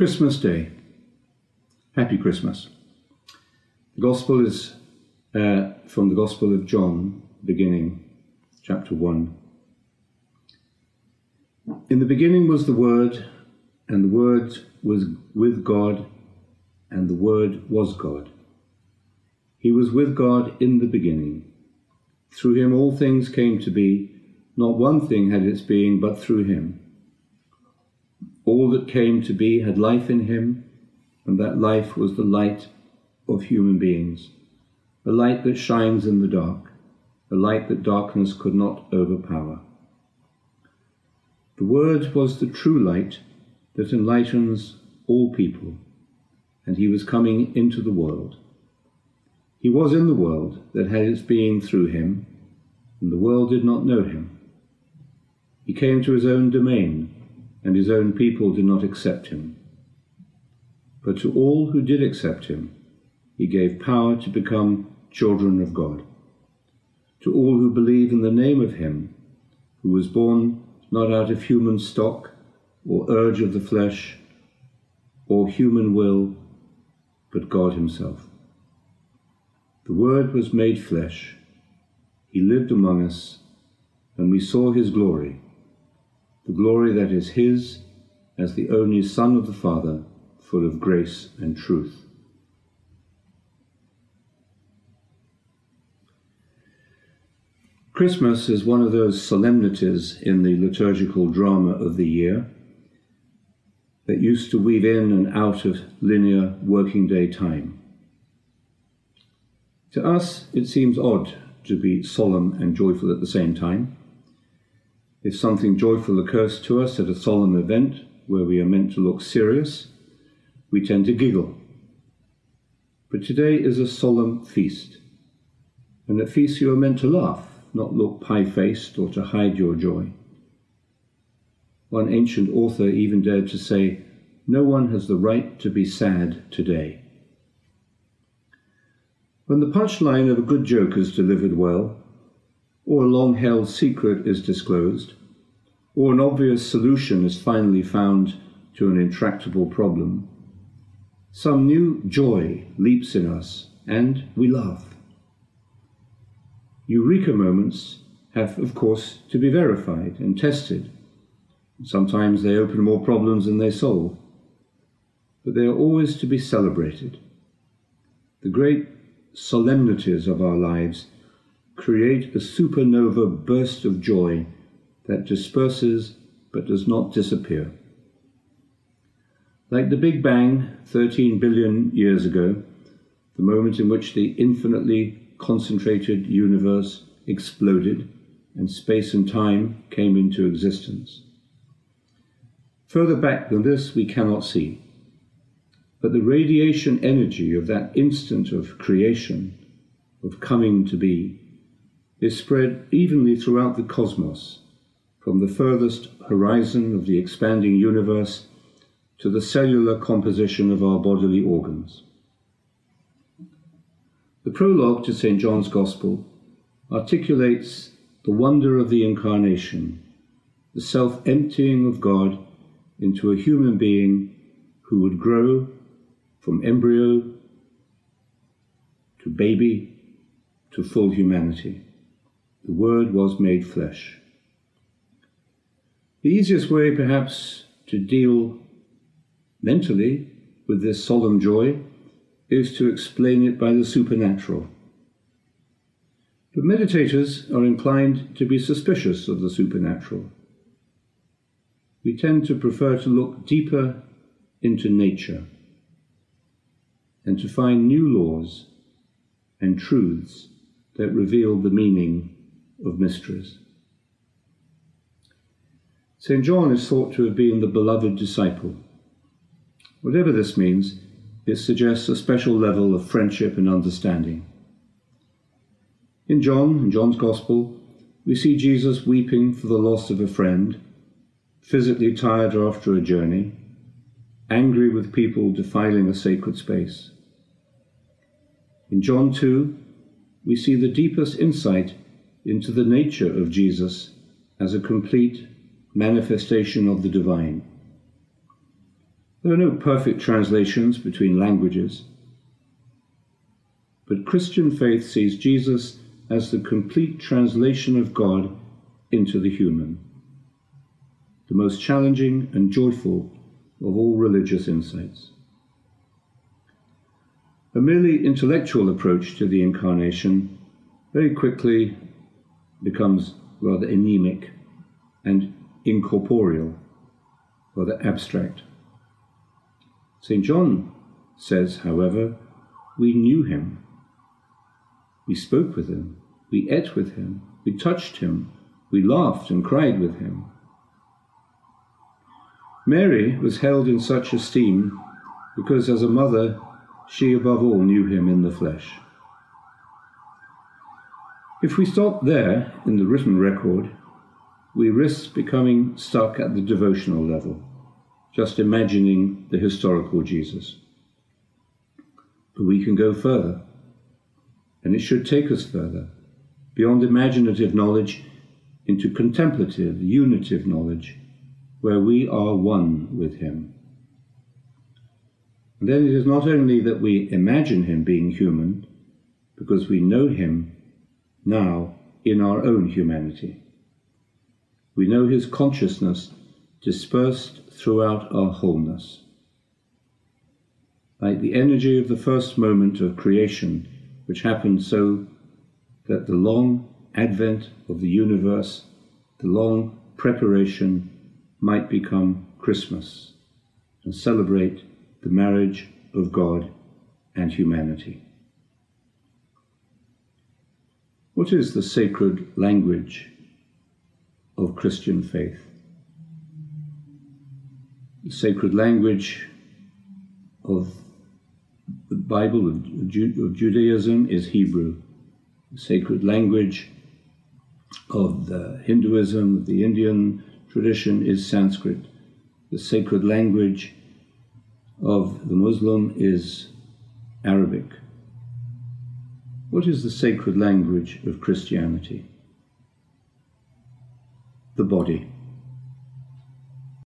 Christmas Day. Happy Christmas. The Gospel is uh, from the Gospel of John, beginning, chapter 1. In the beginning was the Word, and the Word was with God, and the Word was God. He was with God in the beginning. Through him all things came to be. Not one thing had its being but through him. All that came to be had life in him, and that life was the light of human beings, a light that shines in the dark, a light that darkness could not overpower. The Word was the true light that enlightens all people, and he was coming into the world. He was in the world that had its being through him, and the world did not know him. He came to his own domain, and his own people did not accept him. But to all who did accept him, he gave power to become children of God. To all who believe in the name of him, who was born not out of human stock, or urge of the flesh, or human will, but God himself. The Word was made flesh. He lived among us, and we saw his glory, the glory that is his as the only Son of the Father, full of grace and truth. Christmas is one of those solemnities in the liturgical drama of the year that used to weave in and out of linear working day time. To us, it seems odd to be solemn and joyful at the same time. If something joyful occurs to us at a solemn event where we are meant to look serious, we tend to giggle. But today is a solemn feast, and at feasts you are meant to laugh, not look pie faced or to hide your joy. One ancient author even dared to say, No one has the right to be sad today. When the punchline of a good joke is delivered well, or a long held secret is disclosed, or an obvious solution is finally found to an intractable problem, some new joy leaps in us and we laugh. Eureka moments have, of course, to be verified and tested. Sometimes they open more problems than they solve, but they are always to be celebrated. The great solemnities of our lives create a supernova burst of joy that disperses but does not disappear. Like the Big Bang 13 billion years ago, the moment in which the infinitely concentrated universe exploded and space and time came into existence. Further back than this, we cannot see. But the radiation energy of that instant of creation, of coming to be, is spread evenly throughout the cosmos, from the furthest horizon of the expanding universe to the cellular composition of our bodily organs. The prologue to St. John's Gospel articulates the wonder of the Incarnation, the self emptying of God into a human being who would grow from embryo to baby to full humanity. The Word was made flesh. The easiest way, perhaps, to deal mentally with this solemn joy is to explain it by the supernatural. But meditators are inclined to be suspicious of the supernatural. We tend to prefer to look deeper into nature and to find new laws and truths that reveal the meaning of mysteries. St. John is thought to have been the beloved disciple. Whatever this means, it suggests a special level of friendship and understanding. In John, in John's Gospel, we see Jesus weeping for the loss of a friend, physically tired after a journey, angry with people defiling a sacred space. In John 2, we see the deepest insight into the nature of Jesus as a complete manifestation of the divine. There are no perfect translations between languages, but Christian faith sees Jesus as the complete translation of God into the human, the most challenging and joyful of all religious insights. A merely intellectual approach to the incarnation very quickly becomes rather anemic and incorporeal, rather abstract. St. John says, however, we knew him. We spoke with him. We ate with him. We touched him. We laughed and cried with him. Mary was held in such esteem because, as a mother, she above all knew him in the flesh. If we stop there in the written record, we risk becoming stuck at the devotional level just imagining the historical Jesus. But we can go further, and it should take us further, beyond imaginative knowledge into contemplative, unitive knowledge, where we are one with Him. And then it is not only that we imagine Him being human, because we know Him now in our own humanity. We know His consciousness dispersed throughout our wholeness. Like the energy of the first moment of creation, which happened so that the long advent of the universe, the long preparation, might become Christmas and celebrate the marriage of God and humanity. What is the sacred language of Christian faith? the sacred language of the Bible, of, Ju- of Judaism, is Hebrew. The sacred language of the Hinduism, of the Indian tradition, is Sanskrit. The sacred language of the Muslim is Arabic. What is the sacred language of Christianity? The body.